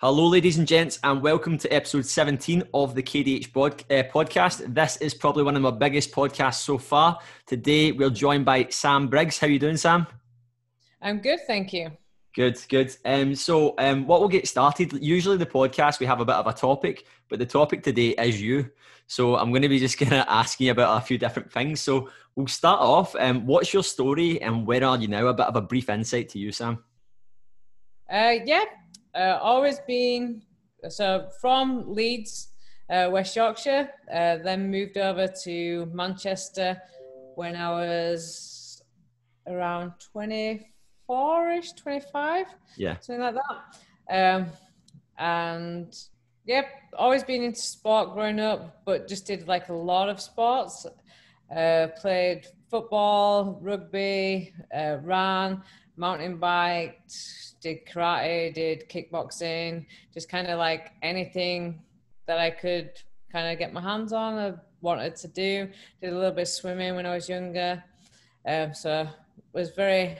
Hello, ladies and gents, and welcome to episode 17 of the KDH bod- uh, podcast. This is probably one of my biggest podcasts so far. Today, we're joined by Sam Briggs. How are you doing, Sam? I'm good, thank you. Good, good. Um, so, um, what we'll get started. Usually, the podcast we have a bit of a topic, but the topic today is you. So, I'm going to be just going to asking you about a few different things. So, we'll start off. Um, what's your story, and where are you now? A bit of a brief insight to you, Sam. Uh, yeah, always been so from Leeds, uh, West Yorkshire. Uh, then moved over to Manchester when I was around 24ish, 25. Yeah. Something like that. Um, and yep, always been into sport growing up, but just did like a lot of sports. Uh, played football, rugby, uh, ran, mountain biked, did karate, did kickboxing, just kind of like anything that I could kind of get my hands on. I wanted to do. Did a little bit of swimming when I was younger, um, so was very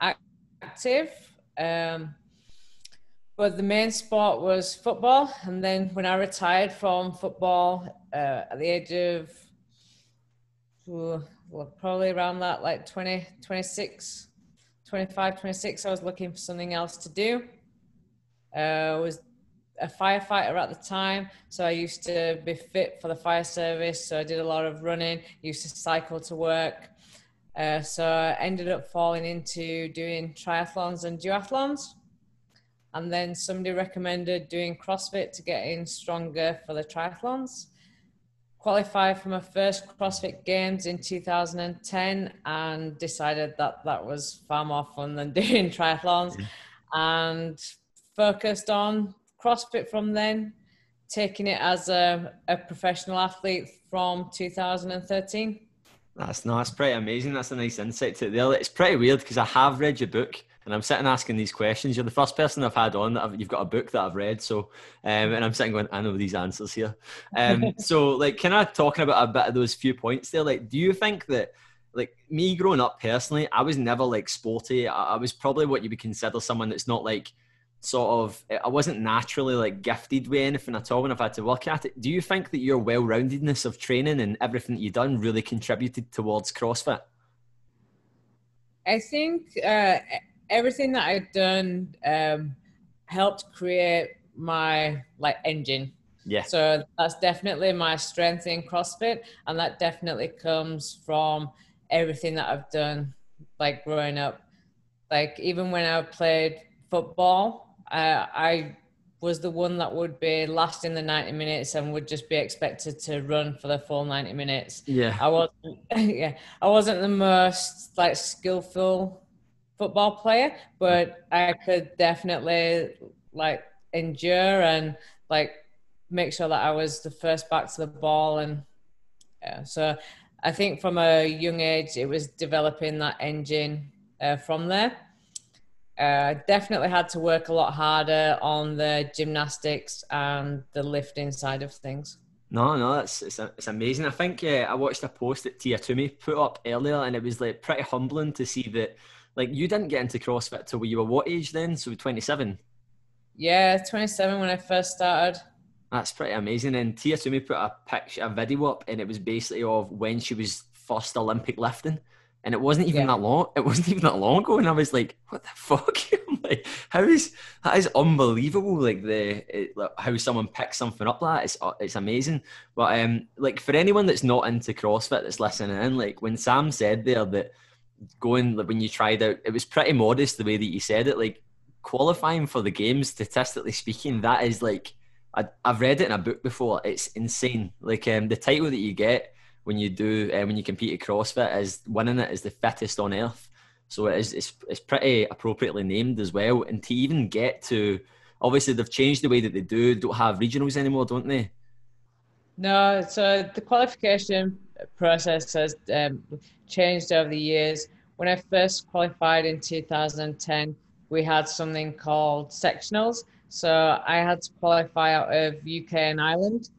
active. Um, but the main sport was football, and then when I retired from football uh, at the age of well, probably around that like 20, 26, 25, 26, I was looking for something else to do. Uh, I was a firefighter at the time, so I used to be fit for the fire service. So I did a lot of running, used to cycle to work. Uh, so I ended up falling into doing triathlons and duathlons. And then somebody recommended doing CrossFit to get in stronger for the triathlons qualified for my first CrossFit Games in 2010 and decided that that was far more fun than doing triathlons and focused on CrossFit from then, taking it as a, a professional athlete from 2013. That's no, that's pretty amazing. That's a nice insight to the It's pretty weird because I have read your book and I'm sitting asking these questions. You're the first person I've had on that I've, you've got a book that I've read. So, um, and I'm sitting going, I know these answers here. Um, so, like, kind of talking about a bit of those few points there. Like, do you think that, like, me growing up personally, I was never like sporty. I, I was probably what you would consider someone that's not like sort of I wasn't naturally like gifted with anything at all when I've had to work at it. Do you think that your well roundedness of training and everything that you've done really contributed towards CrossFit? I think uh, everything that I've done um, helped create my like engine. Yeah. So that's definitely my strength in CrossFit, and that definitely comes from everything that I've done, like growing up. Like even when I played football, uh, I was the one that would be last in the 90 minutes and would just be expected to run for the full 90 minutes. Yeah. I wasn't yeah, I wasn't the most like skillful football player, but I could definitely like endure and like make sure that I was the first back to the ball. And yeah, so I think from a young age, it was developing that engine uh, from there. Uh, definitely had to work a lot harder on the gymnastics and the lifting side of things. No, no, that's it's, it's amazing. I think uh, I watched a post that Tia Toomey put up earlier, and it was like pretty humbling to see that like you didn't get into CrossFit till you were what age then? So 27. Yeah, 27 when I first started. That's pretty amazing. And Tia Toomey put a picture, a video up, and it was basically of when she was first Olympic lifting. And it wasn't even yeah. that long. It wasn't even that long ago. And I was like, "What the fuck?" like, how is that is unbelievable? Like the it, like, how someone picks something up like that. It's uh, it's amazing. But um, like for anyone that's not into CrossFit that's listening in, like when Sam said there that going like when you tried out, it was pretty modest the way that you said it. Like qualifying for the games, statistically speaking, that is like I, have read it in a book before. It's insane. Like um, the title that you get when you do uh, when you compete at CrossFit is winning it is the fittest on earth. So it is it's, it's pretty appropriately named as well. And to even get to obviously they've changed the way that they do don't have regionals anymore, don't they? No, so the qualification process has um, changed over the years. When I first qualified in 2010, we had something called sectionals. So I had to qualify out of UK and Ireland.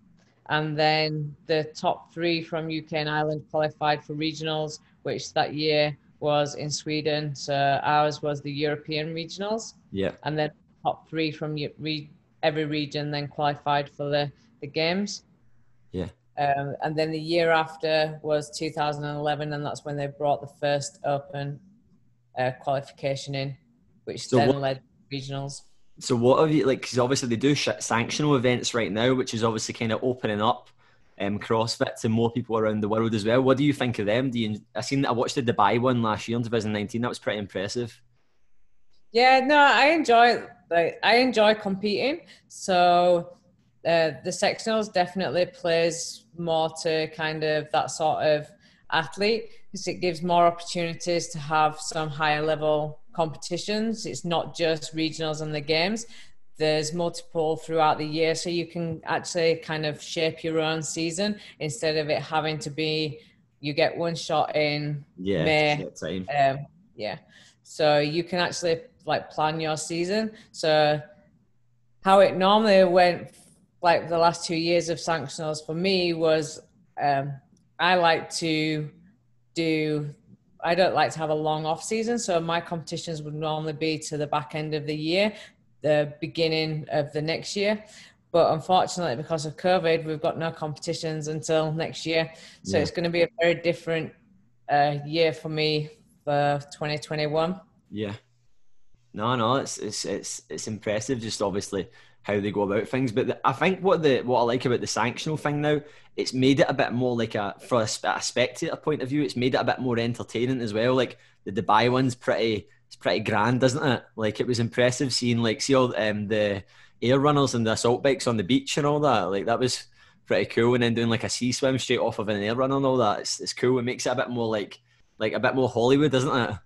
And then the top three from UK and Ireland qualified for regionals, which that year was in Sweden. So ours was the European regionals. Yeah. And then top three from every region then qualified for the the games. Yeah. Um, and then the year after was 2011, and that's when they brought the first open uh, qualification in, which so then what, led regionals. So what have you like? Because obviously they do sanctional events right now, which is obviously kind of opening up um, CrossFit to more people around the world as well. What do you think of them? Do you? I seen I watched the Dubai one last year in 2019. That was pretty impressive. Yeah, no, I enjoy like I enjoy competing. So uh, the sectionals definitely plays more to kind of that sort of athlete because it gives more opportunities to have some higher level competitions. It's not just regionals and the games. There's multiple throughout the year, so you can actually kind of shape your own season instead of it having to be you get one shot in yeah, May. Um, yeah, so you can actually like plan your season. So how it normally went like the last two years of sanctionals for me was um, I like to do I don't like to have a long off season, so my competitions would normally be to the back end of the year, the beginning of the next year. But unfortunately, because of COVID, we've got no competitions until next year. So yeah. it's going to be a very different uh, year for me for 2021. Yeah. No, no, it's it's it's it's impressive. Just obviously how they go about things. But the, I think what the what I like about the sanctional thing now, it's made it a bit more like a for a, a, spectator point of view. It's made it a bit more entertaining as well. Like the Dubai one's pretty, it's pretty grand, isn't it? Like it was impressive seeing like see all um, the air runners and the assault bikes on the beach and all that. Like that was pretty cool. And then doing like a sea swim straight off of an air run and all that. It's it's cool. It makes it a bit more like like a bit more Hollywood, doesn't it?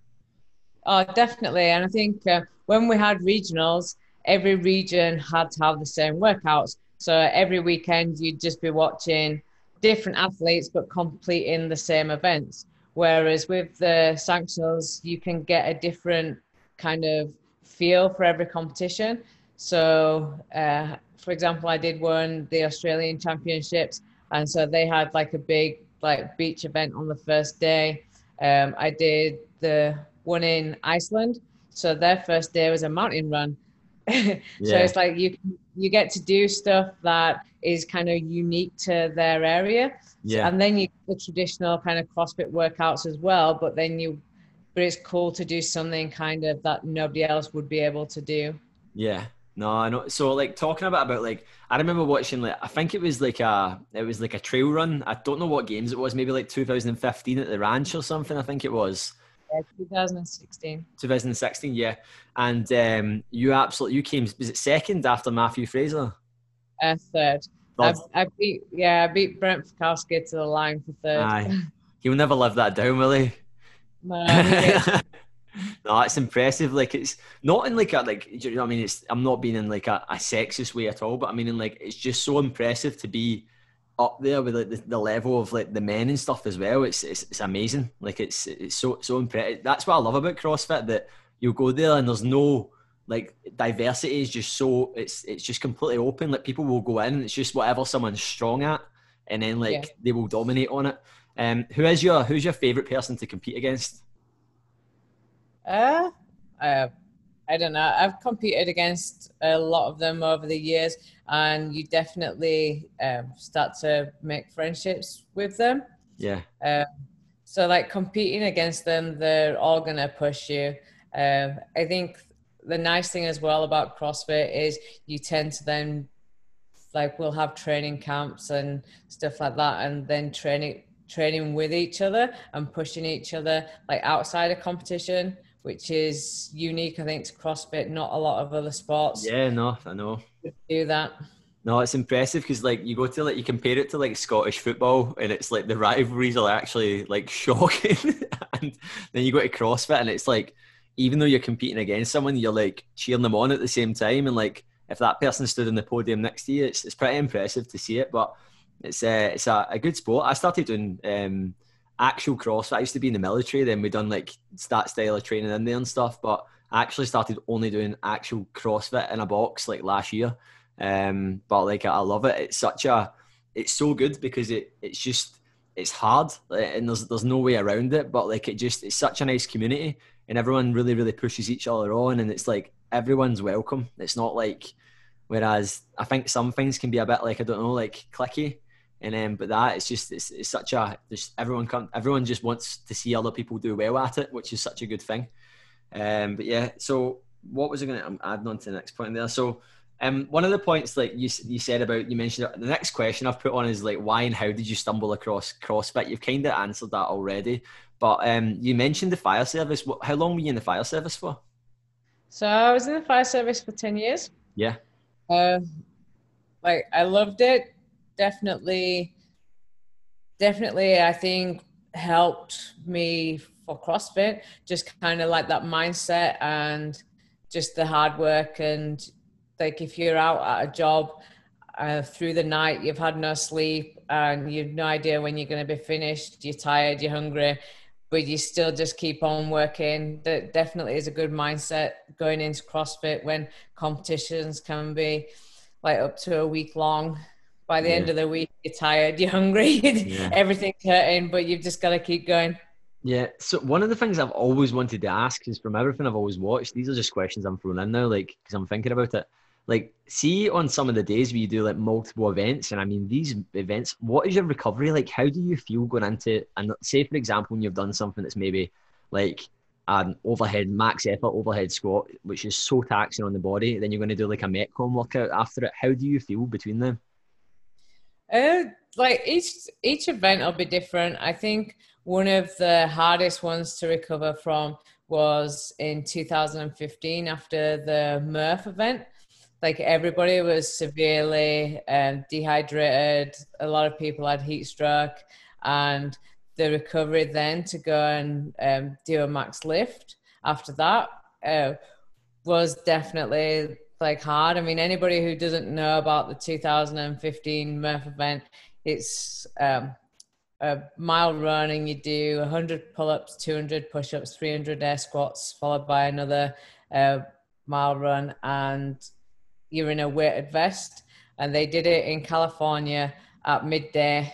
Oh, definitely. And I think uh, when we had regionals, every region had to have the same workouts. So every weekend you'd just be watching different athletes but completing the same events. Whereas with the sanctionals, you can get a different kind of feel for every competition. So, uh, for example, I did one the Australian Championships, and so they had like a big like beach event on the first day. Um, I did the one in Iceland, so their first day was a mountain run, so it's like you you get to do stuff that is kind of unique to their area. Yeah. And then you the traditional kind of CrossFit workouts as well, but then you but it's cool to do something kind of that nobody else would be able to do. Yeah. No, I know. So like talking about about like I remember watching like I think it was like a it was like a trail run. I don't know what games it was, maybe like 2015 at the ranch or something, I think it was. 2016. 2016, yeah. And um, you absolutely you came was it second after Mathew Fraser? Uh, third. I, I, beat yeah, I beat Brent Fikowski to the line for third. Aye. He'll never live that down, will he? No. no, it's impressive. Like it's not in like a like you know I mean. It's I'm not being in like a, a sexist way at all, but I mean in like it's just so impressive to be up there with like the, the, level of like the men and stuff as well. It's it's, it's amazing. Like it's it's so so impressive. That's what I love about CrossFit that you go there and there's no like diversity is just so it's it's just completely open. Like people will go in, it's just whatever someone's strong at, and then like yeah. they will dominate on it. Um, who is your who's your favorite person to compete against? Uh, uh I don't know. I've competed against a lot of them over the years, and you definitely um, start to make friendships with them. Yeah. Um, so, like competing against them, they're all gonna push you. Um, I think the nice thing as well about CrossFit is you tend to then, like, we'll have training camps and stuff like that, and then training training with each other and pushing each other like outside of competition which is unique, I think, to CrossFit. Not a lot of other sports. Yeah, no, I know. Do that. No, it's impressive because like you go to like you compare it to like Scottish football and it's like the rivalries are actually like shocking, and then you go to CrossFit and it's like even though you're competing against someone, you're like cheering them on at the same time, and like if that person stood in the podium next to you, it's it's pretty impressive to see it. But it's uh, it's a, a good sport. I started doing um, actual CrossFit. I used to be in the military, then we done like stat style of training in there and stuff. But I actually started only doing actual CrossFit in a box like last year. Um, but like I love it. It's such a, it's so good because it it's just it's hard and there's there's no way around it. But like it just it's such a nice community and everyone really really pushes each other on and it's like everyone's welcome. It's not like whereas I think some things can be a bit like I don't know, like clicky. And um, but that it's just it's, it's such a just everyone come everyone just wants to see other people do well at it, which is such a good thing. Um, but yeah, so what was I going to? I'm adding on to the next point there. So um, one of the points like you you said about you mentioned the next question I've put on is like why and how did you stumble across CrossFit? You've kind of answered that already, but um, you mentioned the fire service. How long were you in the fire service for? So I was in the fire service for ten years. Yeah. Uh, like I loved it. Definitely, definitely. I think helped me for CrossFit. Just kind of like that mindset and just the hard work and like if you're out at a job uh, through the night, you've had no sleep and you've no idea when you're going to be finished. You're tired, you're hungry, but you still just keep on working. That definitely is a good mindset going into CrossFit when competitions can be like up to a week long. By the yeah. end of the week, you're tired, you're hungry, yeah. everything's hurting, but you've just got to keep going. Yeah. So one of the things I've always wanted to ask is from everything I've always watched, these are just questions I'm throwing in now, like, because I'm thinking about it like see on some of the days where you do like multiple events and i mean these events what is your recovery like how do you feel going into and say for example when you've done something that's maybe like an overhead max effort overhead squat which is so taxing on the body then you're going to do like a metcon workout after it how do you feel between them uh, like each each event will be different. I think one of the hardest ones to recover from was in 2015 after the murph event. Like everybody was severely um, dehydrated. A lot of people had heat stroke, and the recovery then to go and um, do a max lift after that uh, was definitely like hard. I mean, anybody who doesn't know about the 2015 Murph event, it's um, a mile running. You do 100 pull-ups, 200 push-ups, 300 air squats, followed by another uh, mile run, and you're in a weighted vest. And they did it in California at midday.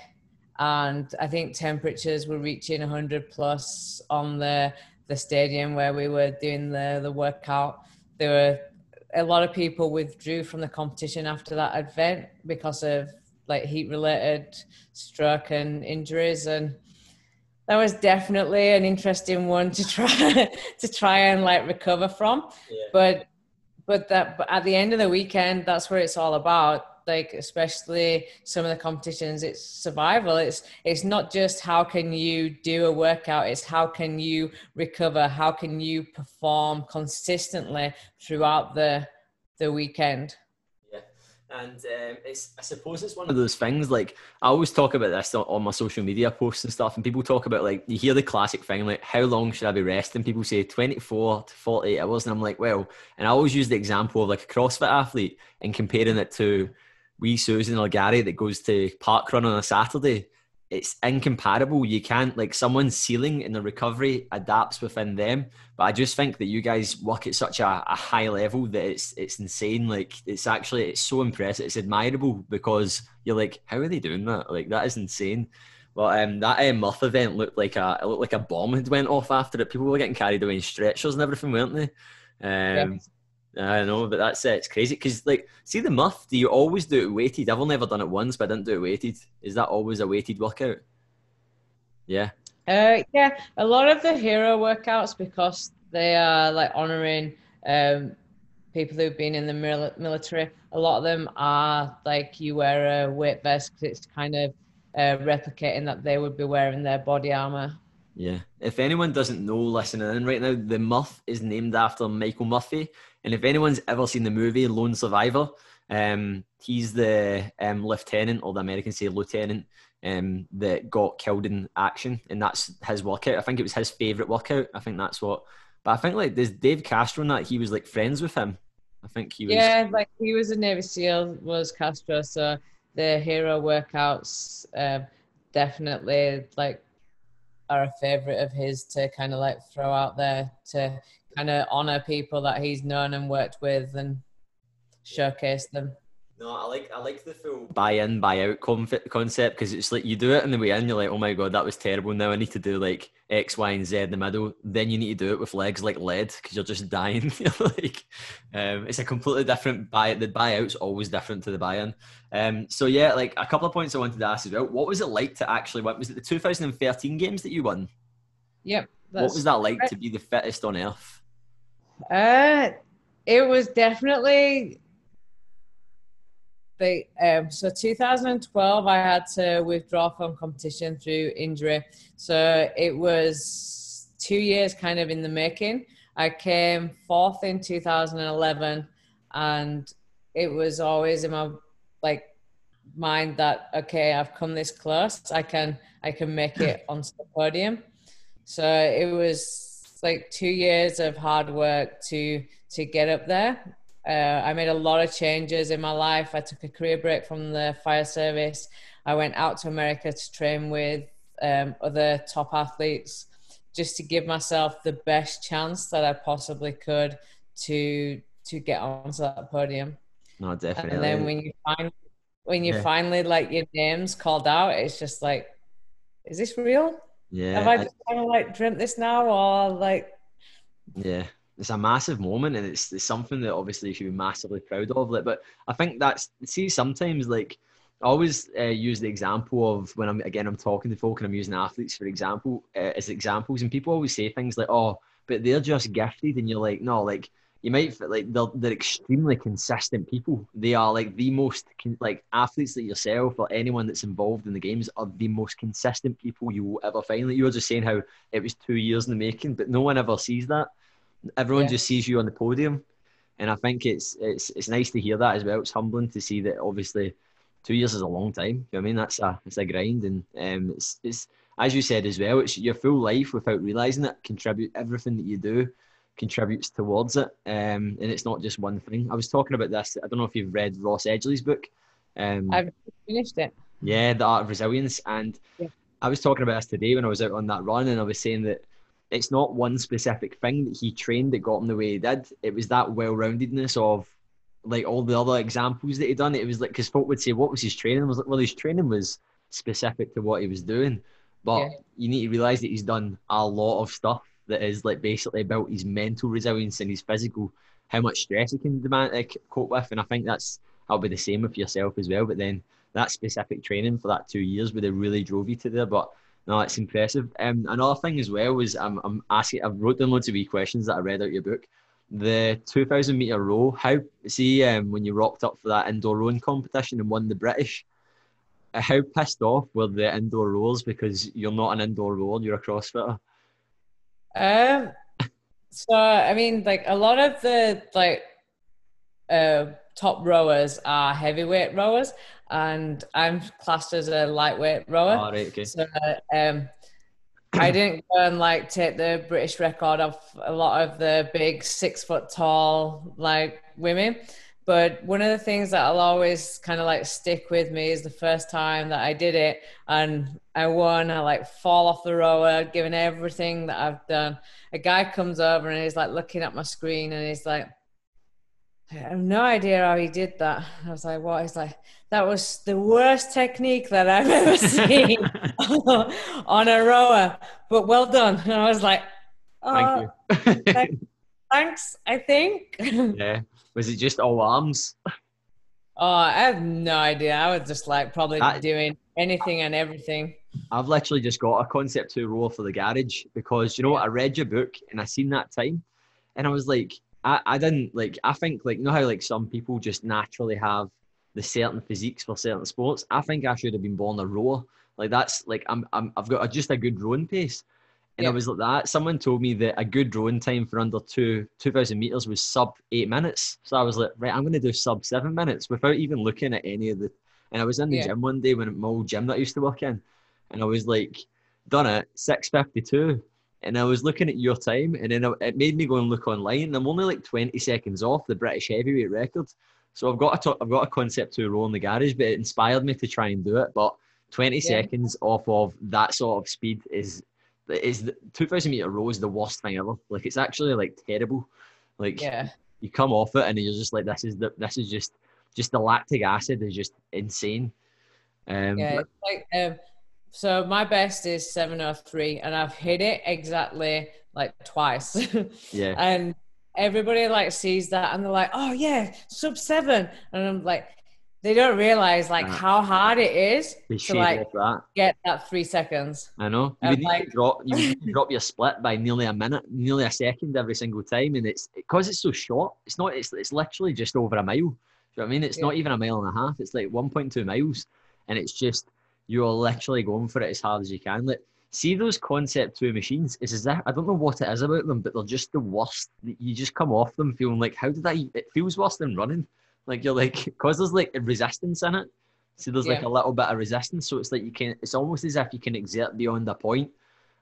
And I think temperatures were reaching 100 plus on the, the stadium where we were doing the, the workout. There were a lot of people withdrew from the competition after that event because of like heat related stroke and injuries and that was definitely an interesting one to try to try and like recover from yeah. but but that but at the end of the weekend that's where it's all about like especially some of the competitions it's survival it's it's not just how can you do a workout it's how can you recover how can you perform consistently throughout the the weekend Yeah. and um, it's I suppose it's one of those things like I always talk about this on my social media posts and stuff, and people talk about like you hear the classic thing like how long should I be resting? People say 24 to 48 hours, and I'm like, well, and I always use the example of like a CrossFit athlete and comparing it to wee Susan or Gary that goes to park run on a Saturday it's incomparable. You can't like someone's ceiling in the recovery adapts within them. But I just think that you guys work at such a, a, high level that it's it's insane. Like it's actually it's so impressive. It's admirable because you're like, how are they doing that? Like that is insane. But um, that um, Murph event looked like a it looked like a bomb had went off after it. People were getting carried away in stretchers and everything, weren't they? Um. I know, but that's it. It's crazy because, like, see the Murph. Do you always do it weighted? I've only ever done it once, but I didn't do it weighted. Is that always a weighted workout? Yeah. Uh, yeah, a lot of the hero workouts because they are like honoring um, people who've been in the military. A lot of them are like you wear a weight vest because it's kind of uh, replicating that they would be wearing their body armor. Yeah. If anyone doesn't know listening in right now, the Murph is named after Michael Murphy, and if anyone's ever seen the movie Lone Survivor, um, he's the um, lieutenant, or the Americans say lieutenant, um, that got killed in action, and that's his workout. I think it was his favorite workout. I think that's what. But I think like there's Dave Castro and that he was like friends with him. I think he was. Yeah, like he was a Navy SEAL, was Castro. So the hero workouts uh, definitely like are a favorite of his to kind of like throw out there to kind of honor people that he's known and worked with and showcase them. No, I like I like the full buy in buy out concept because it's like you do it in the way in, you're like, oh my god, that was terrible. Now I need to do like X, Y, and Z in the middle. Then you need to do it with legs like lead because you're just dying. like, um, it's a completely different buy. The buyout's always different to the buy in. Um, so yeah, like a couple of points I wanted to ask as well. What was it like to actually? What was it? The 2013 games that you won? Yep. What was that like right. to be the fittest on earth? Uh, it was definitely they um, so 2012 i had to withdraw from competition through injury. So it was two years kind of in the making. I came fourth in 2011 and it was always in my like mind that okay i've come this close. I can i can make it onto the podium. So it was like two years of hard work to to get up there uh, I made a lot of changes in my life. I took a career break from the fire service. I went out to America to train with um, other top athletes just to give myself the best chance that I possibly could to to get onto that podium. No, definitely. And then when you find when you yeah. finally like your name's called out, it's just like, is this real? Yeah. Have I just kind of like dreamt this now, or like? Yeah, it's a massive moment and it's, it's something that obviously you should be massively proud of. Like, but I think that's see sometimes like I always uh, use the example of when I'm again I'm talking to folk and I'm using athletes for example uh, as examples and people always say things like oh but they're just gifted and you're like no like you might like they're, they're extremely consistent people they are like the most like athletes like yourself or anyone that's involved in the games are the most consistent people you will ever find like you were just saying how it was two years in the making but no one ever sees that Everyone yeah. just sees you on the podium, and I think it's it's it's nice to hear that as well. It's humbling to see that obviously two years is a long time. You know I mean that's a it's a grind, and um, it's it's as you said as well. It's your full life without realizing it. Contribute everything that you do contributes towards it, um, and it's not just one thing. I was talking about this. I don't know if you've read Ross Edgley's book. Um, I've finished it. Yeah, the art of resilience, and yeah. I was talking about this today when I was out on that run, and I was saying that it's not one specific thing that he trained that got him the way he did. It was that well-roundedness of like all the other examples that he done. It was like because folk would say, "What was his training?" I was like, "Well, his training was specific to what he was doing." But yeah. you need to realize that he's done a lot of stuff that is like basically about his mental resilience and his physical, how much stress he can demand uh, cope with. And I think that's that'll be the same with yourself as well. But then that specific training for that two years would have really drove you to there. But no, it's impressive. Um, another thing as well was I'm, I'm asking. I've wrote down loads of wee questions that I read out your book. The 2,000 meter row. How see um, when you rocked up for that indoor rowing competition and won the British? Uh, how pissed off were the indoor rowers because you're not an indoor rower, you're a CrossFitter? Um. So I mean, like a lot of the like uh, top rowers are heavyweight rowers, and I'm classed as a lightweight rower. Oh, right, okay. So um, I didn't go and like take the British record of a lot of the big six foot tall like women. But one of the things that I'll always kind of like stick with me is the first time that I did it and I won. I like fall off the rower, given everything that I've done. A guy comes over and he's like looking at my screen and he's like, I have no idea how he did that. I was like, what? He's like, that was the worst technique that I've ever seen on a rower, but well done. And I was like, oh, thank you. thanks, I think. yeah. Was it just all arms? Oh, I have no idea. I was just like probably that, doing anything and everything. I've literally just got a Concept2 roll for the garage because you know what? I read your book and I seen that time and I was like, I, I didn't like I think like you know how like some people just naturally have the certain physiques for certain sports. I think I should have been born a rower. Like that's like I'm, I'm I've got a, just a good rowing pace. And yeah. I was like that. Someone told me that a good rowing time for under two two thousand meters was sub eight minutes. So I was like, right, I'm gonna do sub seven minutes without even looking at any of the. And I was in the yeah. gym one day when my old gym that I used to work in, and I was like, done it six fifty two, and I was looking at your time, and then it made me go and look online. And I'm only like twenty seconds off the British heavyweight record. So I've got a, I've got a Concept2 roll in the garage, but it inspired me to try and do it. But 20 yeah. seconds off of that sort of speed is is the 2000 meter row is the worst thing ever. Like it's actually like terrible. Like yeah, you come off it and you're just like this is the this is just just the lactic acid is just insane. Um, Yeah, it's like um, so my best is 703 and I've hit it exactly like twice. yeah. and everybody like sees that and they're like, "Oh yeah, sub 7." And I'm like they don't realize like how hard it is to like that. get that 3 seconds. I know. You need like- to drop you need to drop your split by nearly a minute, nearly a second every single time, and it's because it's so short. It's not. It's it's literally just over a mile. Do you know what I mean? It's not even a mile and a half. It's like 1.2 miles, and it's just you're literally going for it as hard as you can. Like see those concept two machines. It's as if I don't know what it is about them, but they're just the worst. You just come off them feeling like how did I? It feels worse than running. Like you're like because there's like resistance in it. So there's like a little bit of resistance. So it's like you can. It's almost as if you can exert beyond a point.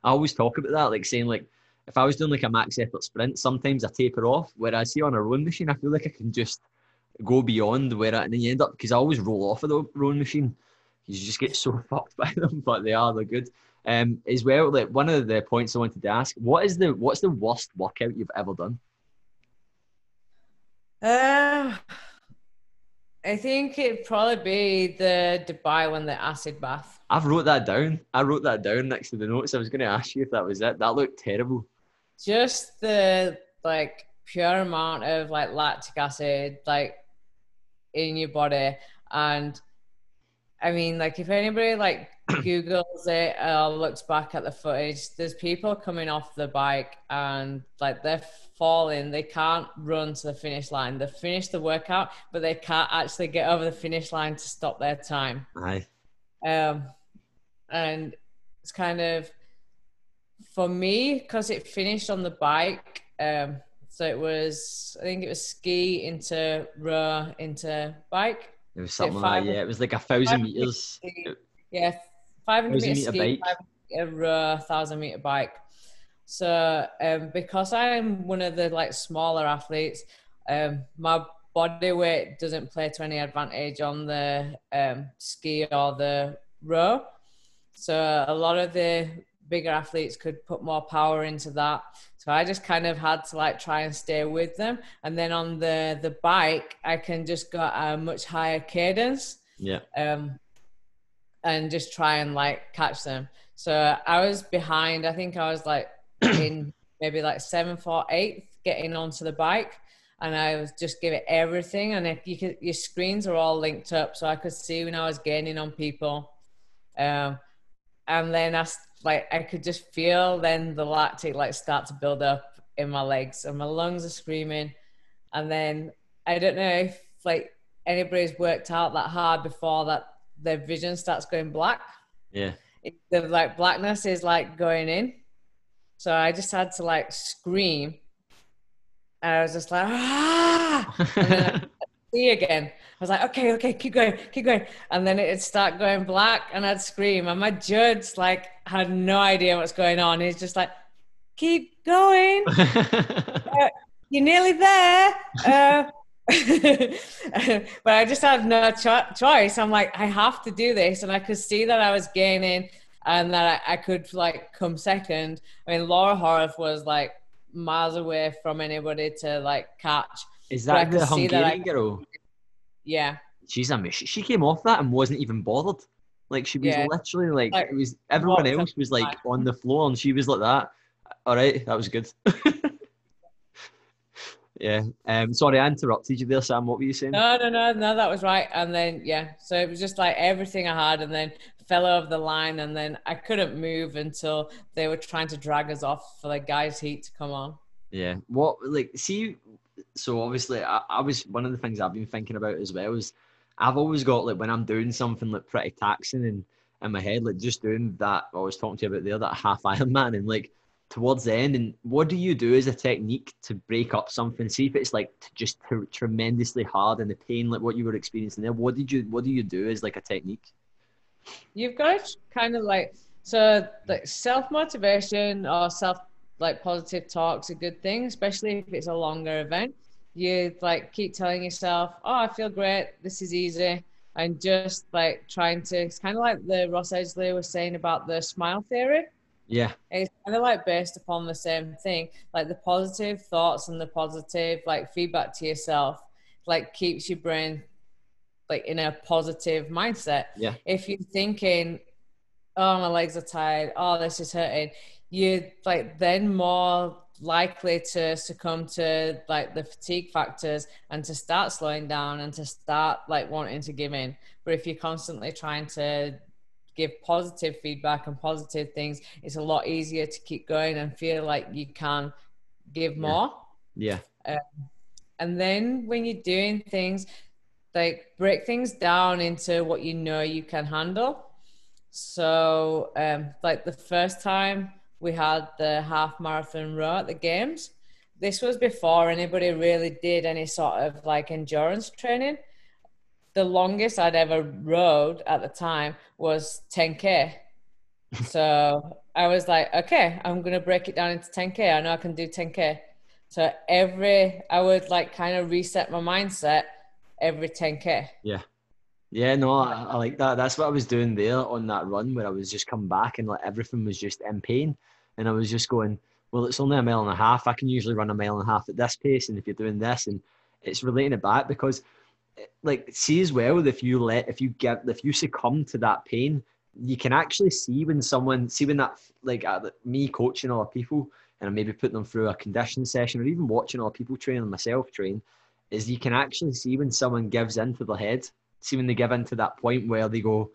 I always talk about that, like saying like if I was doing like a max effort sprint, sometimes I taper off. Whereas see on a rowing machine, I feel like I can just go beyond where I, and then you end up because I always roll off of the rowing machine. You just get so fucked by them, but they are they're good. Um, as well, like one of the points I wanted to ask, what is the what's the worst workout you've ever done? Uh, I think it'd probably be the Dubai one, the acid bath. I've wrote that down. I wrote that down next to the notes. I was going to ask you if that was it. That looked terrible. Just the like pure amount of like lactic acid like in your body and I mean like if anybody like googles it or looks back at the footage there's people coming off the bike and like they're falling they can't run to the finish line they finish the workout but they can't actually get over the finish line to stop their time Aye. um, and it's kind of for me because it finished on the bike. Um, so it was, I think it was ski into row into bike. It was something like. Yeah, it was like a thousand meters. Yeah, 500 Thousand meter meter ski, bike. 500 meter row, 1000 meter bike. So um, because I'm one of the like smaller athletes, um, my body weight doesn't play to any advantage on the um, ski or the row. So a lot of the bigger athletes could put more power into that. So I just kind of had to like try and stay with them. And then on the the bike, I can just go a much higher cadence Yeah. um, and just try and like catch them. So I was behind. I think I was like in maybe like seventh or eighth getting onto the bike, and I was just give it everything. And if you could, your screens are all linked up, so I could see when I was gaining on people. Um, and then I like I could just feel then the lactic like start to build up in my legs, and my lungs are screaming. And then I don't know if like anybody's worked out that hard before that their vision starts going black. Yeah. It, the like blackness is like going in. So I just had to like scream. And I was just like, ah, and then I see again. I was like, okay, okay, keep going, keep going. And then it'd start going black and I'd scream. And my judge like had no idea what's going on. He's just like, keep going. You're nearly there. Uh, but I just had no cho- choice. I'm like, I have to do this. And I could see that I was gaining and that I, I could like come second. I mean, Laura Horvath was like miles away from anybody to like catch. Is that the see that I- Hungarian girl? Yeah. She's a she, she came off that and wasn't even bothered. Like she was Yeah. literally like, Like, it was everyone else was like back. on the floor and she was like that. All right, that was good. yeah. Um. Sorry, I interrupted you there, Sam. What were you saying? No, no, no, no, that was right. And then, yeah, so it was just like everything I had, and then fell over the line, and then I couldn't move until they were trying to drag us off for the guys' heat to come on. Yeah. What like see so obviously I, I was one of the things I've been thinking about as well is I've always got like when I'm doing something like pretty taxing and in my head, like just doing that I was talking to you about there, that half Ironman and like towards the end and what do you do as a technique to break up something? See if it's like just t- tremendously hard and the pain like what you were experiencing there. What did you what do you do as like a technique? You've got to kind of like so like self motivation or self like positive talk's a good thing, especially if it's a longer event. You like keep telling yourself, "Oh, I feel great. This is easy," and just like trying to. It's kind of like the Ross Edgley was saying about the smile theory. Yeah. It's kind of like based upon the same thing, like the positive thoughts and the positive like feedback to yourself, like keeps your brain like in a positive mindset. Yeah. If you're thinking, oh, my legs are tired, oh, this is hurting, you're like then more likely to succumb to like the fatigue factors and to start slowing down and to start like wanting to give in. But if you're constantly trying to give positive feedback and positive things, it's a lot easier to keep going and feel like you can give more. Yeah. Um, and then when you're doing things, like break things down into what you know you can handle. So, um, like the first time we had the half marathon row at the games. This was before anybody really did any sort of like endurance training. The longest I'd ever rode at the time was 10K. so I was like, okay, I'm going to break it down into 10K. I know I can do 10K. So every, I would like kind of reset my mindset every 10K. Yeah. Yeah, no, I, I, like that. That's what I was doing there on that run where I was just coming back and like everything was just in pain. And I was just going, well, it's only a mile and a half. I can usually run a mile and a half at this pace. And if you're doing this, and it's relating it back because, like, see as well, if you let, if you get, if you succumb to that pain, you can actually see when someone, see when that, like, uh, me coaching other people and maybe putting them through a condition session or even watching other people train and myself train, is you can actually see when someone gives into the head see when they give in to that point where they go,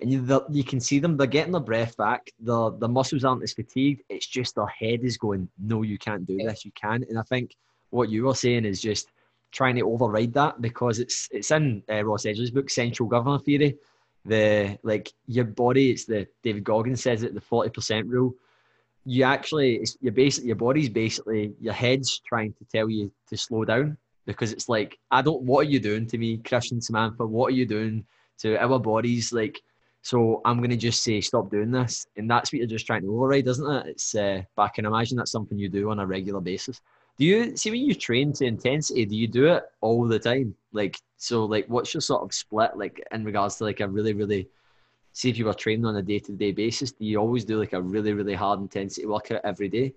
and you, you can see them, they're getting their breath back. The, the muscles aren't as fatigued. It's just their head is going, no, you can't do this. You can. And I think what you were saying is just trying to override that because it's it's in uh, Ross Edgley's book, Central Governor Theory. The like your body, it's the David Goggins says it, the forty percent rule. You actually, it's your basically your body's basically your head's trying to tell you to slow down because it's like I don't. What are you doing to me, Christian Samantha? What are you doing to our bodies? Like, so I'm gonna just say stop doing this, and that's what you're just trying to override, isn't it? It's. Uh, but I can imagine that's something you do on a regular basis. Do you see when you train to intensity? Do you do it all the time? Like, so, like, what's your sort of split like in regards to like a really, really see if you were training on a day to day basis, do you always do like a really, really hard intensity workout every day?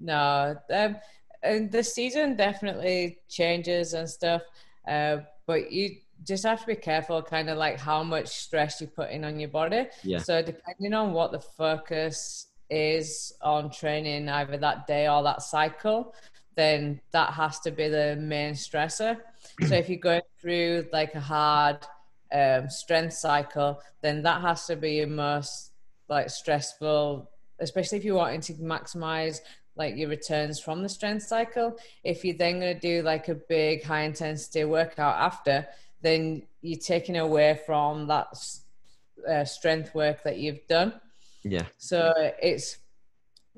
No, um, and the season definitely changes and stuff. Uh, but you just have to be careful, kind of like how much stress you put in on your body. Yeah. So depending on what the focus is on training, either that day or that cycle, then that has to be the main stressor. so if you go through like a hard um, strength cycle, then that has to be your most like stressful, especially if you're wanting to maximize like your returns from the strength cycle. If you're then going to do like a big high intensity workout after, then you're taking away from that uh, strength work that you've done. Yeah. So it's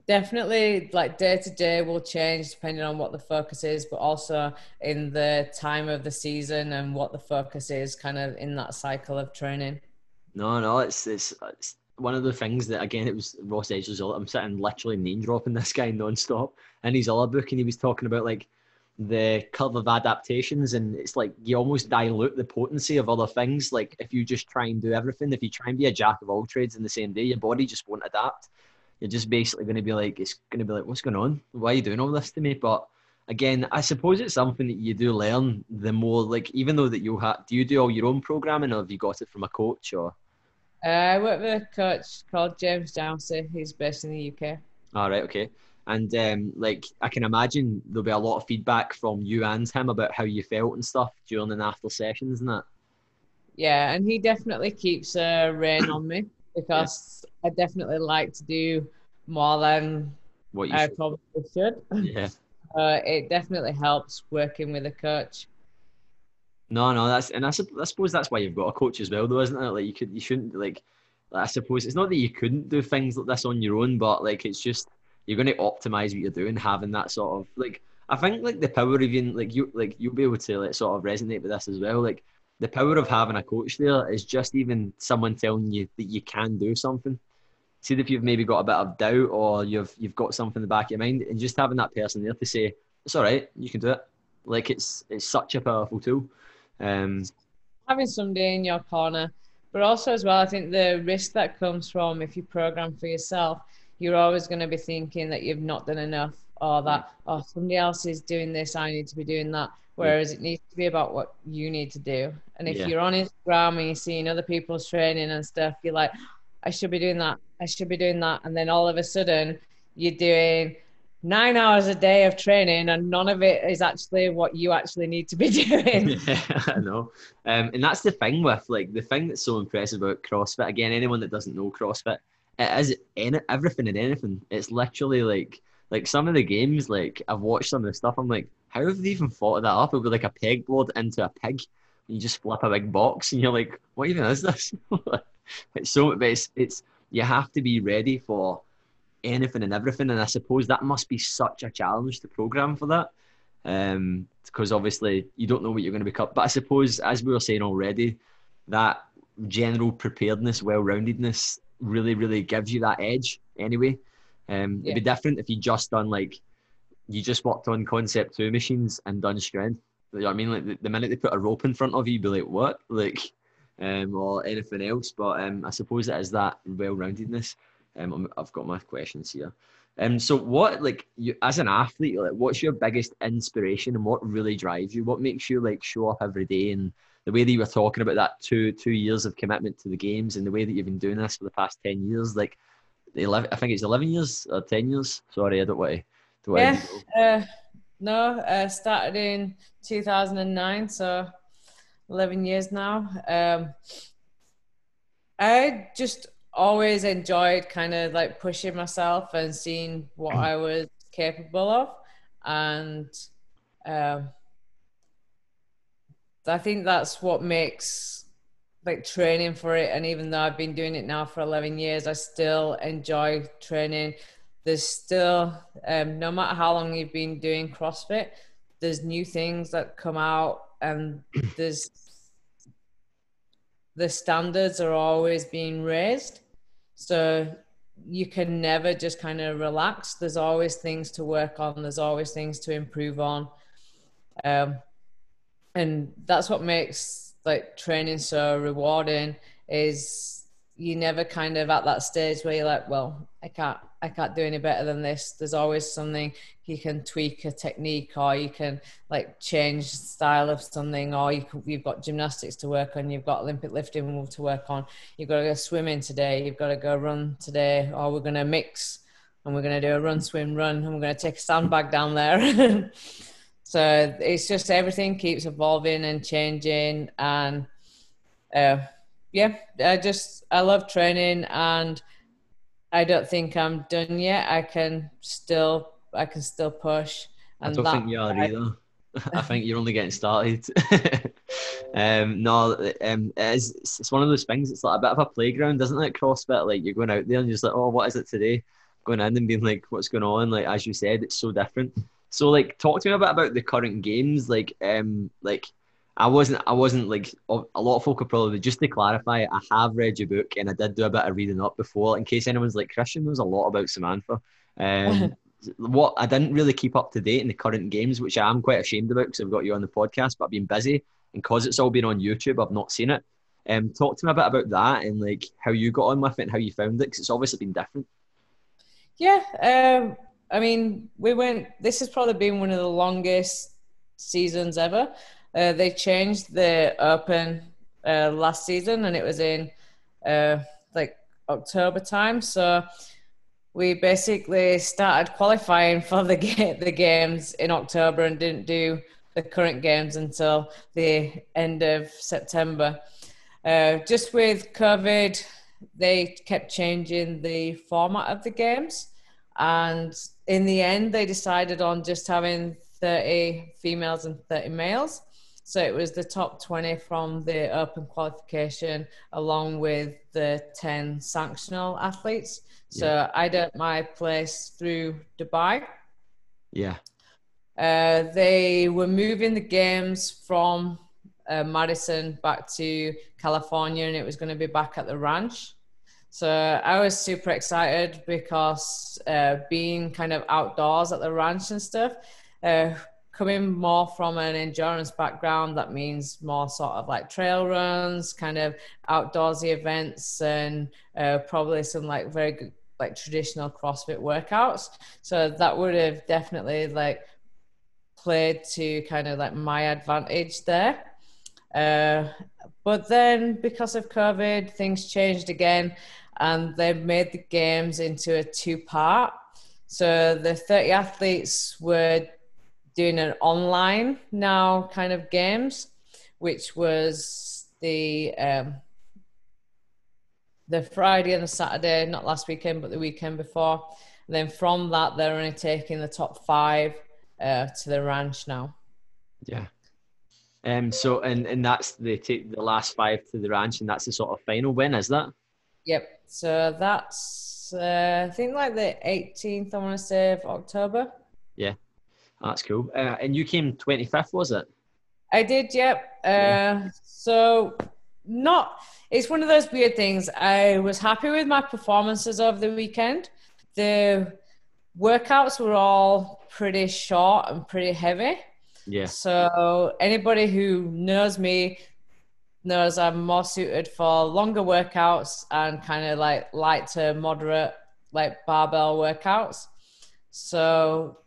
definitely like day to day will change depending on what the focus is, but also in the time of the season and what the focus is kind of in that cycle of training. No, no, it's it's, it's one of the things that again it was Ross Edgley's. I'm sitting literally name dropping this guy non-stop in his other book, and he was talking about like the curve of adaptations, and it's like you almost dilute the potency of other things. Like if you just try and do everything, if you try and be a jack of all trades in the same day, your body just won't adapt. You're just basically going to be like, it's going to be like, what's going on? Why are you doing all this to me? But again, I suppose it's something that you do learn the more. Like even though that you have, do you do all your own programming, or have you got it from a coach or? Uh, I work with a coach called James Downsey. He's based in the UK. All right, okay. And um, like I can imagine there'll be a lot of feedback from you and him about how you felt and stuff during and after sessions and that. Yeah, and he definitely keeps a rein on me because yeah. I definitely like to do more than what you I should. probably should. Yeah. Uh, it definitely helps working with a coach. No, no, that's and I, I suppose that's why you've got a coach as well, though, isn't it? Like you could, you shouldn't like. I suppose it's not that you couldn't do things like this on your own, but like it's just you're going to optimize what you're doing, having that sort of like. I think like the power of even like you like you'll be able to like sort of resonate with this as well. Like the power of having a coach there is just even someone telling you that you can do something. See if you've maybe got a bit of doubt or you've you've got something in the back of your mind, and just having that person there to say it's all right, you can do it. Like it's it's such a powerful tool. Um, Having somebody in your corner, but also as well, I think the risk that comes from if you program for yourself, you're always going to be thinking that you've not done enough or that oh somebody else is doing this, I need to be doing that. Whereas yeah. it needs to be about what you need to do. And if yeah. you're on Instagram and you're seeing other people's training and stuff, you're like, I should be doing that. I should be doing that. And then all of a sudden, you're doing nine hours a day of training and none of it is actually what you actually need to be doing. yeah, I know. Um, and that's the thing with like the thing that's so impressive about CrossFit. Again, anyone that doesn't know CrossFit, it is any, everything and anything. It's literally like like some of the games, like I've watched some of the stuff, I'm like, how have they even thought of that up? It would be like a pegboard into a pig. And you just flip a big box and you're like, what even is this? it's so but it's it's you have to be ready for anything and everything. And I suppose that must be such a challenge to program for that. Um, because obviously you don't know what you're going to be cut. But I suppose, as we were saying already, that general preparedness, well roundedness really, really gives you that edge anyway. Um, yeah. It'd be different if you just done like, you just worked on Concept2 machines and done strength. You know what I mean? Like the, the minute they put a rope in front of you, you'd be like, what? Like, um, or anything else. But um, I suppose it is that well roundedness. Um, I've got my questions here. Um, so what like you as an athlete, like what's your biggest inspiration and what really drives you? What makes you like show up every day and the way that you were talking about that two two years of commitment to the games and the way that you've been doing this for the past ten years, like eleven I think it's eleven years or ten years. Sorry, I don't want to. yeah. Uh, no, uh, started in two thousand and nine, so eleven years now. Um, I just always enjoyed kind of like pushing myself and seeing what I was capable of. And um, I think that's what makes like training for it. And even though I've been doing it now for 11 years, I still enjoy training. There's still, um, no matter how long you've been doing CrossFit, there's new things that come out and there's the standards are always being raised so you can never just kind of relax. There's always things to work on. There's always things to improve on. Um, and that's what makes like training so rewarding is you never kind of at that stage where you're like, well, I can't I can't do any better than this. There's always something you can tweak a technique or you can like change style of something or you you've got gymnastics to work on, you've got Olympic lifting to work on, you've got to go swimming today, you've got to go run today, or we're going to mix and we're going to do a run, swim, run, and we're going to take a sandbag down there. so it's just everything keeps evolving and changing and uh, yeah, I just I love training and I don't think I'm done yet. I can still I can still push. I don't think you are either. I think you're only getting started. um, no, um, it is, it's one of those things. It's like a bit of a playground, isn't it? CrossFit, like you're going out there and you're just like, oh, what is it today? Going in and being like, what's going on? Like as you said, it's so different. So, like, talk to me a bit about the current games. Like, um, like I wasn't, I wasn't like a lot of folk are probably just to clarify. I have read your book and I did do a bit of reading up before, in case anyone's like Christian knows a lot about Samantha. Um, what I didn't really keep up to date in the current games, which I am quite ashamed about because I've got you on the podcast, but I've been busy and because it's all been on YouTube, I've not seen it. Um, talk to me a bit about that and like how you got on with it and how you found it because it's obviously been different. Yeah, um, I mean, we went. This has probably been one of the longest seasons ever. Uh, they changed the Open uh, last season, and it was in uh, like October time. So we basically started qualifying for the ga- the games in October and didn't do the current games until the end of September. Uh, just with COVID, they kept changing the format of the games, and in the end, they decided on just having 30 females and 30 males. So it was the top 20 from the open qualification, along with the 10 sanctional athletes. So yeah. I did my place through Dubai. Yeah. Uh, they were moving the games from uh, Madison back to California, and it was going to be back at the ranch. So I was super excited because uh, being kind of outdoors at the ranch and stuff, uh, coming more from an endurance background, that means more sort of like trail runs, kind of outdoorsy events, and uh, probably some like very good, like traditional CrossFit workouts. So that would have definitely like played to kind of like my advantage there. Uh, but then because of COVID, things changed again and they made the games into a two part. So the 30 athletes were doing an online now kind of games, which was the um, the Friday and the Saturday, not last weekend, but the weekend before. And then from that, they're only taking the top five uh, to the ranch now. Yeah. Um. So and and that's they take the last five to the ranch, and that's the sort of final. win, is that? Yep. So that's uh, I think like the 18th. I want to say of October. Yeah, that's cool. Uh, and you came 25th, was it? I did. Yep. Uh, yeah. So not. It's one of those weird things. I was happy with my performances over the weekend. The workouts were all pretty short and pretty heavy. Yeah. So anybody who knows me knows I'm more suited for longer workouts and kind of like light to moderate like barbell workouts. So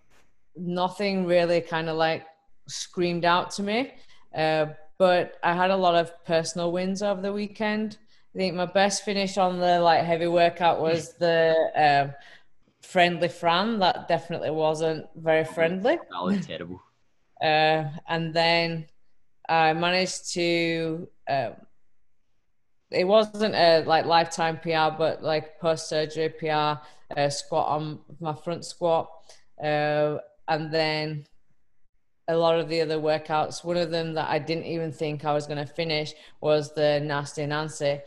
nothing really kind of like screamed out to me. Uh, but I had a lot of personal wins over the weekend. I think my best finish on the like heavy workout was the um, friendly Fran. That definitely wasn't very friendly. That was terrible. Uh, and then I managed to. Um, it wasn't a like lifetime PR, but like post surgery PR uh, squat on my front squat, uh, and then a lot of the other workouts. One of them that I didn't even think I was going to finish was the Nasty Nancy.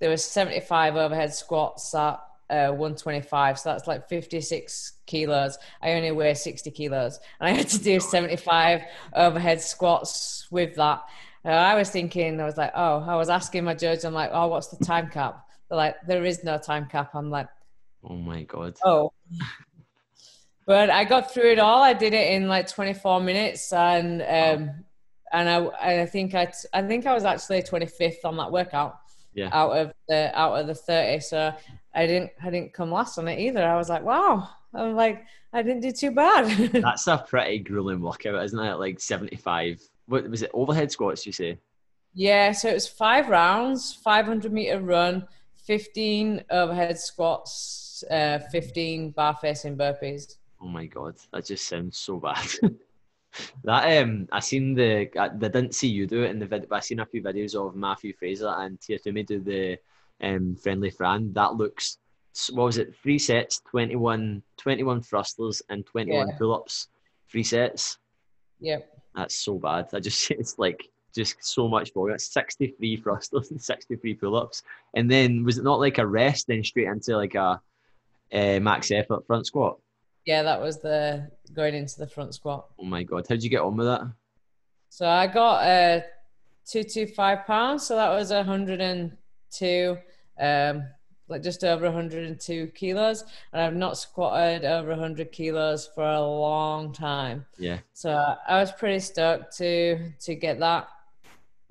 There was 75 overhead squats at uh, 125, so that's like 56 kilos. I only weigh 60 kilos, and I had to do 75 overhead squats with that. Uh, I was thinking, I was like, oh, I was asking my judge, I'm like, oh, what's the time cap? They're like, there is no time cap. I'm like, oh my god. Oh. but I got through it all. I did it in like 24 minutes, and um, and I I think I I think I was actually 25th on that workout. Yeah. Out of the out of the 30, so I didn't I didn't come last on it either. I was like, wow. I'm like, I didn't do too bad. That's a pretty grueling workout, isn't it? Like 75. What was it? Overhead squats, you say? Yeah. So it was five rounds, 500 meter run, 15 overhead squats, uh, 15 bar facing burpees. Oh my god, that just sounds so bad. that um, I seen the I, I didn't see you do it in the video, but I seen a few videos of Mathew Fraser and Tia Toomey do the um friendly Fran. That looks what was it? Three sets, 21, 21 thrusters, and twenty one yeah. pull ups. Three sets. Yep. That's so bad. I just it's like just so much volume. It's 63 thrusters and 63 pull ups. And then was it not like a rest, then straight into like a, a max effort front squat? Yeah, that was the going into the front squat. Oh my god, how did you get on with that? So I got uh two two five pounds, so that was a hundred and two, um, like just over 102 kilos, and I've not squatted over 100 kilos for a long time. Yeah. So I was pretty stoked to to get that.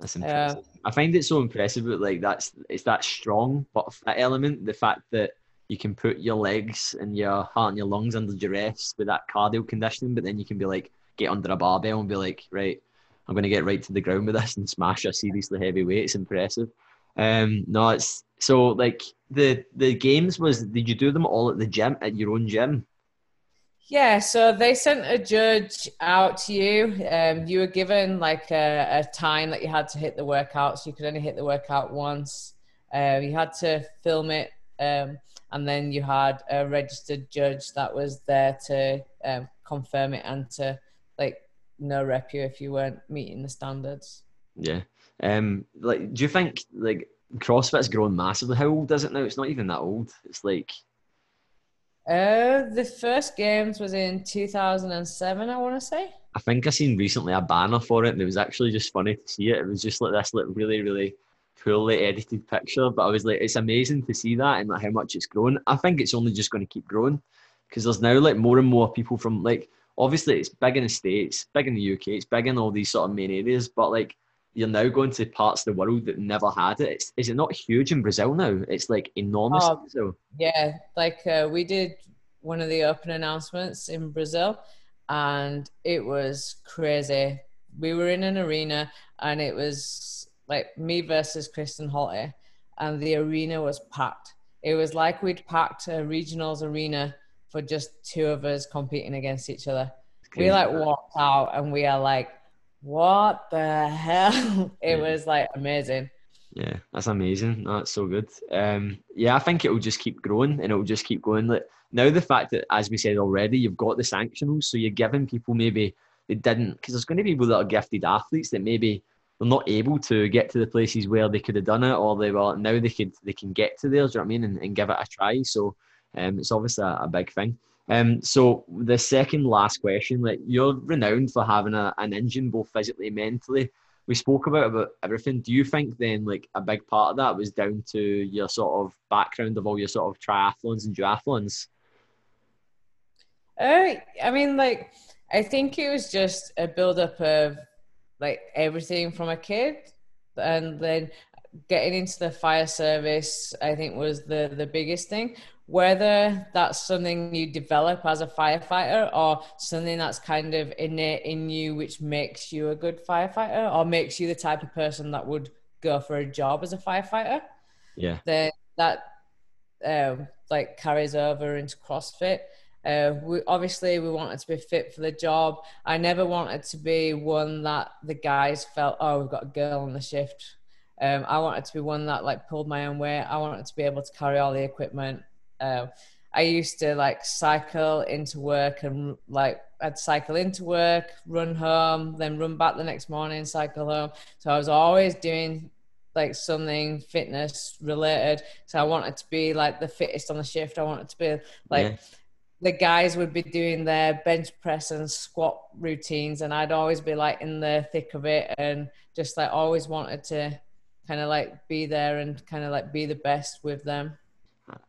That's impressive. Uh, I find it so impressive, but like that's it's that strong but fit element. The fact that you can put your legs and your heart and your lungs under duress with that cardio conditioning, but then you can be like, get under a barbell and be like, right, I'm going to get right to the ground with this and smash a seriously heavy weight. It's impressive. Um, no, it's so like the the games was. Did you do them all at the gym at your own gym? Yeah, so they sent a judge out to you. Um, you were given like a, a, time that you had to hit the workout, so you could only hit the workout once. Uh, you had to film it. Um, and then you had a registered judge that was there to um, confirm it and to like no rep you if you weren't meeting the standards. Yeah. Um. Like, do you think like CrossFit's grown massively? How old is it now? It's not even that old. It's like. Uh, the first games was in 2007. I want to say. I think I seen recently a banner for it, and it was actually just funny to see it. It was just like this, like really, really poorly edited picture, but I was like, it's amazing to see that and like how much it's grown. I think it's only just going to keep growing because there's now like more and more people from like obviously it's big in the states, big in the UK, it's big in all these sort of main areas, but like you're now going to parts of the world that never had it. It's, is it not huge in Brazil now? It's like enormous. Oh, yeah, like uh, we did one of the open announcements in Brazil, and it was crazy. We were in an arena, and it was like me versus Kristin Holte, and the arena was packed. It was like we'd packed a regionals arena for just two of us competing against each other. We like walked out, and we are like, "What the hell?" It Yeah. was like amazing. Yeah, that's amazing. That's so good. Um, yeah, I think it will just keep growing and it will just keep going. Like now, the fact that, as we said already, you've got the sanctionals, so you're giving people maybe they didn't, because there's going to be people that are gifted athletes that maybe they're not able to get to the places where they could have done it, or they were now they could they can get to there. Do you know what I mean? And, and give it a try. So, um, it's obviously a, a big thing. Um, so the second last question, like you're renowned for having a, an engine both physically and mentally we spoke about about everything. Do you think then like a big part of that was down to your sort of background of all your sort of triathlons and duathlons? Uh, I mean, like, I think it was just a build up of like everything from a kid, and then getting into the fire service. I think was the the biggest thing. Whether that's something you develop as a firefighter or something that's kind of innate in you, which makes you a good firefighter or makes you the type of person that would go for a job as a firefighter Yeah, then that um, like carries over into CrossFit. Uh, we obviously we wanted to be fit for the job. I never wanted to be one that the guys felt, oh, we've got a girl on the shift. Um, I wanted to be one that like pulled my own weight. I wanted to be able to carry all the equipment. Um, I used to like cycle into work and like I'd cycle into work, run home, then run back the next morning, cycle home. So I was always doing like something fitness related. So I wanted to be like the fittest on the shift. I wanted to be like yeah, the guys would be doing their bench press and squat routines, and I'd always be like in the thick of it, and just like always wanted to kind of like be there and kind of like be the best with them.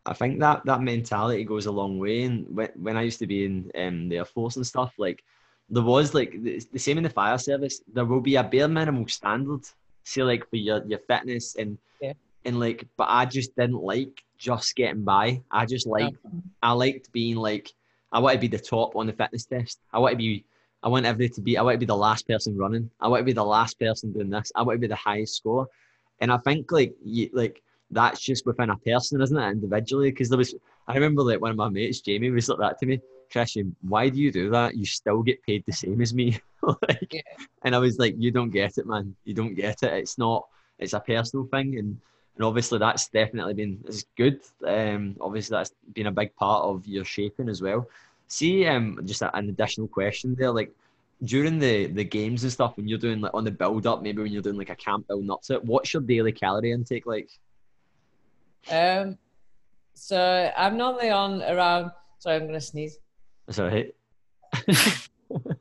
I think that that mentality goes a long way. And when when I used to be in um, the Air Force and stuff, like there was like the, the same in the fire service. There will be a bare minimal standard, say like for your your fitness and Yeah. And like, but I just didn't like just getting by. I just liked I liked being like I want to be the top on the fitness test. I want to be I want every to be I want to be the last person running. I want to be the last person doing this. I want to be the highest score. And I think like you like that's just within a person, isn't it? Individually. Because there was I remember like one of my mates, Jamie, was like that to me. Christian, why do you do that? You still get paid the same as me. like, Yeah. And I was like, you don't get it, man. You don't get it. It's not. It's a personal thing, and and obviously that's definitely been is good. Um, obviously that's been a big part of your shaping as well. See, um, just an additional question there, like during the the games and stuff, when you're doing like on the build up, maybe when you're doing like a camp building up to it, what's your daily calorie intake like? Um, so I'm normally on around. Sorry, I'm gonna sneeze. That's all right.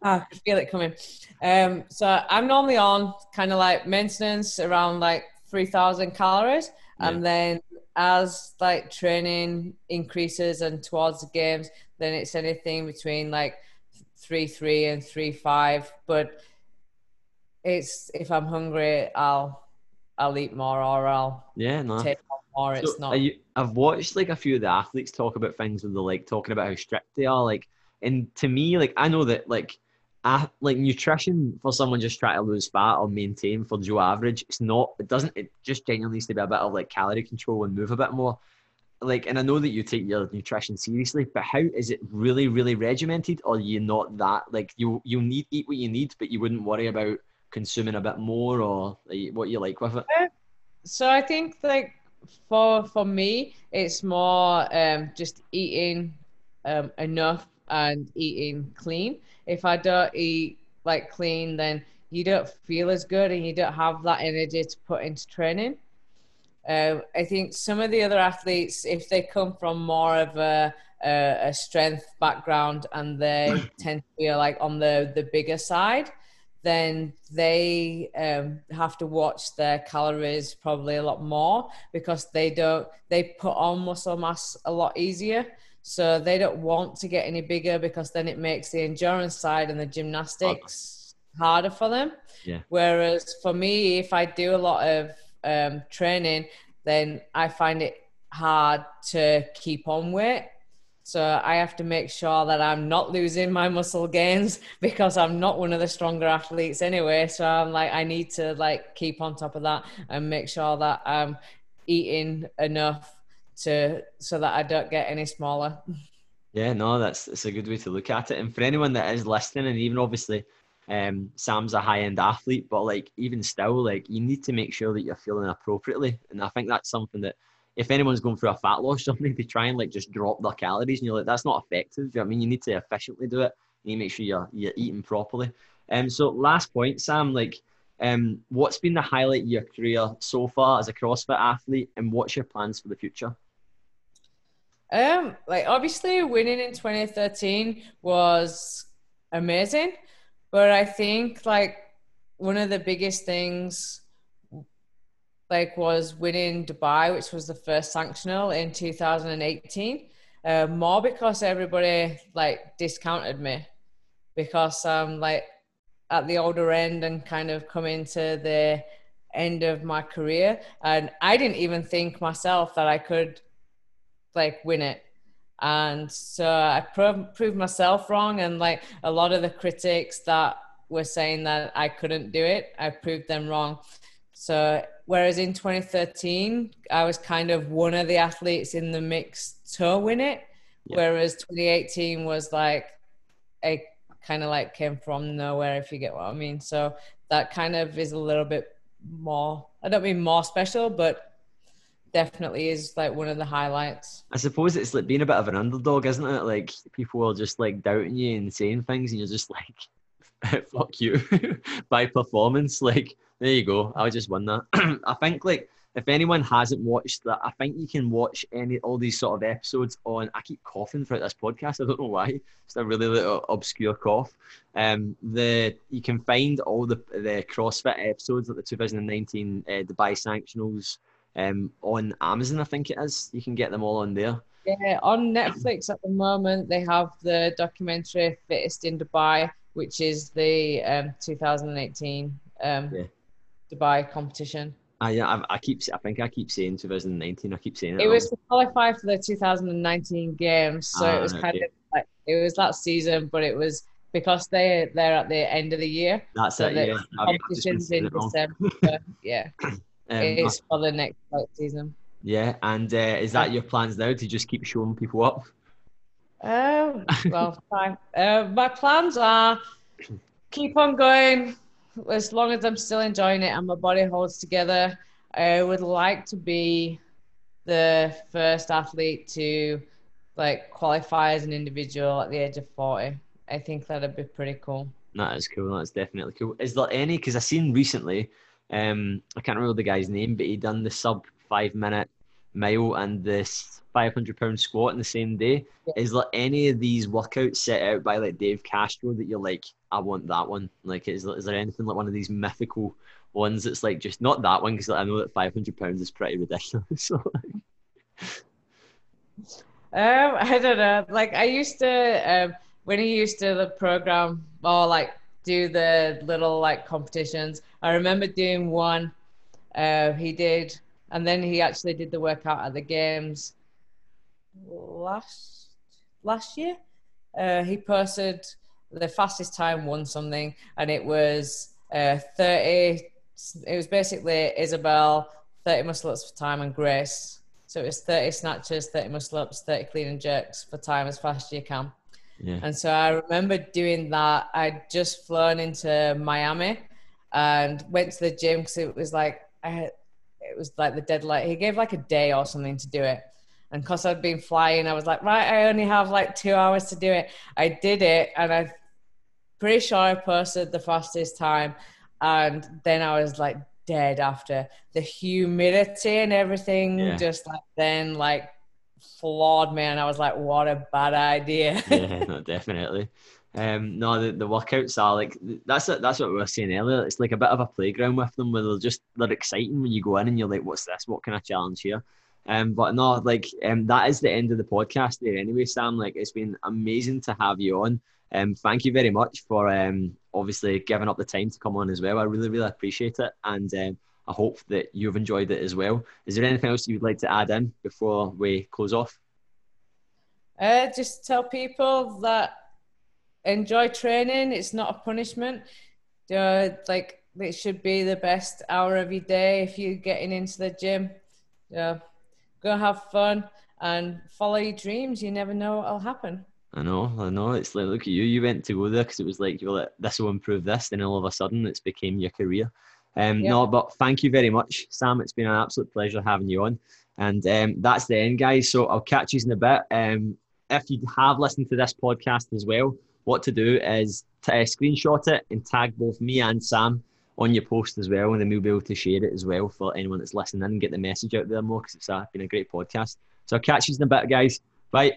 Ah, I feel it coming. Um, so I'm normally on kind of like maintenance around like 3,000 calories. And then as like training increases and towards the games, then it's anything between like three, three and three, five. But it's, if I'm hungry, I'll, I'll eat more or I'll Yeah, no. take more. It's So not. you, I've watched like a few of the athletes talk about things where they're like talking about how strict they are. Like, and to me, like I know that like, I, like nutrition for someone just trying to lose fat or maintain for Joe average, it's not. It doesn't. It just genuinely needs to be a bit of like calorie control and move a bit more. Like, and I know that you take your nutrition seriously, but how is it really, really regimented, or you not that like you you need eat what you need, but you wouldn't worry about consuming a bit more or like, what you like with it? so I think like for for me, it's more um, just eating um, enough and eating clean. If I don't eat like clean, then you don't feel as good and you don't have that energy to put into training. Uh, I think some of the other athletes, if they come from more of a, a, a strength background and they tend to be like on the, the bigger side, then they um, have to watch their calories probably a lot more because they don't they put on muscle mass a lot easier so they don't want to get any bigger because then it makes the endurance side and the gymnastics harder for them Yeah. whereas for me if i do a lot of um, training then i find it hard to keep on weight So I have to make sure that I'm not losing my muscle gains because I'm not one of the stronger athletes anyway. So I'm like, I need to like keep on top of that and make sure that I'm eating enough to so that I don't get any smaller. Yeah, no, that's that's a good way to look at it. And for anyone that is listening, and even obviously, um, Sam's a high end athlete, but like even still, like you need to make sure that you're feeling appropriately. And I think that's something that if anyone's going through a fat loss something, they try and like just drop their calories, and you're like, that's not effective. I mean, you need to efficiently do it. You need to make sure you're you're eating properly. Um, so last point, Sam, like, um, what's been the highlight of your career so far as a CrossFit athlete, and what's your plans for the future? Um, like obviously winning in 2013 was amazing, but I think like one of the biggest things like was winning Dubai, which was the first sanctional in 2018. Uh, more because everybody like discounted me because I'm like at the older end and kind of coming to the end of my career, and I didn't even think myself that I could like win it. And so i proved, proved myself wrong and like a lot of the critics that were saying that i couldn't do it i proved them wrong. So whereas in 2013 i was kind of one of the athletes in the mix to win it. Yeah. whereas 2018 was like a kind of like came from nowhere if you get what i mean. So that kind of is a little bit more i don't mean more special but definitely is like one of the highlights. I suppose it's like being a bit of an underdog, isn't it? Like people are just like doubting you and saying things, and you're just like, "Fuck you!" by performance. Like there you go. I just won that. I think like if anyone hasn't watched that, I think you can watch any all these sort of episodes on. I keep coughing throughout this podcast. I don't know why. It's a really little obscure cough. Um, the you can find all the the CrossFit episodes of the 2019 uh, Dubai Sanctionals um, on Amazon, I think it is. You can get them all on there. Yeah, on Netflix at the moment, they have the documentary Fittest in Dubai, which is the um, 2018 um, yeah. Dubai competition. Uh, yeah, I, I, keep. I think I keep saying 2019. I keep saying it. It was to qualify for the 2019 games, so ah, it was kind okay. of like it was that season, but it was because they they're at the end of the year. That's so it. Yeah, competitions in December. yeah. Um, it's for the next like, season. Yeah, and uh, is that your plans now to just keep showing people up? Um, well. Uh, my plans are keep on going as long as I'm still enjoying it and my body holds together. I would like to be the first athlete to like qualify as an individual at the age of 40. I think that'd be pretty cool. That is cool. That's definitely cool. Is there any? Because I've seen recently um, I can't remember the guy's name, but he done the sub five minute mile and this 500 pound squat in the same day. Yeah. Is there any of these workouts set out by like Dave Castro that you're like, I want that one? Like, is, is there anything like one of these mythical ones that's like just not that one because like, I know that 500 pounds is pretty ridiculous. so, um, I don't know. Like I used to um, when he used to the program or like do the little like competitions. I remember doing one. Uh, he did, and then he actually did the workout at the games last last year. Uh, he posted the fastest time, won something, and it was uh, thirty. It was basically Isabel thirty muscle ups for time and Grace. So it was thirty snatches, thirty muscle ups, thirty clean and jerks for time as fast as you can. Yeah. And so I remember doing that. I'd just flown into Miami and went to the gym because it was like I had, it was like the deadline. He gave like a day or something to do it. And because I'd been flying, I was like, right, I only have like two hours to do it. I did it, and I'm pretty sure I posted the fastest time. And then I was like dead after the humidity and everything. Yeah. Just like then, like flawed, man. I was like, what a bad idea. yeah, no, definitely. Um, no, the, the workouts are like that's. That's what we were saying earlier. It's like a bit of a playground with them, where they're just they're exciting when you go in and you're like, "What's this? What can I challenge here?" Um, but no, like um, that is the end of the podcast there. Anyway, Sam, like it's been amazing to have you on. Um, thank you very much for um obviously giving up the time to come on as well. I really really appreciate it, and um, I hope that you've enjoyed it as well. Is there anything else you'd like to add in before we close off? Uh, just tell people that enjoy training. It's not a punishment. Uh, like it should be the best hour of your day if you're getting into the gym. Yeah, go have fun and follow your dreams. You never know what'll happen. I know, I know. It's like, look at you. You went to go there because it was like you were like, this will improve this. Then all of a sudden, it's became your career. Um, yeah. No, but thank you very much, Sam. It's been an absolute pleasure having you on. And um, that's the end, guys. So I'll catch you in a bit. Um, if you have listened to this podcast as well, what to do is to uh, screenshot it and tag both me and Sam on your post as well, and then we'll be able to share it as well for anyone that's listening and get the message out there more because it's uh, been a great podcast. So catch you in a bit, guys. Bye.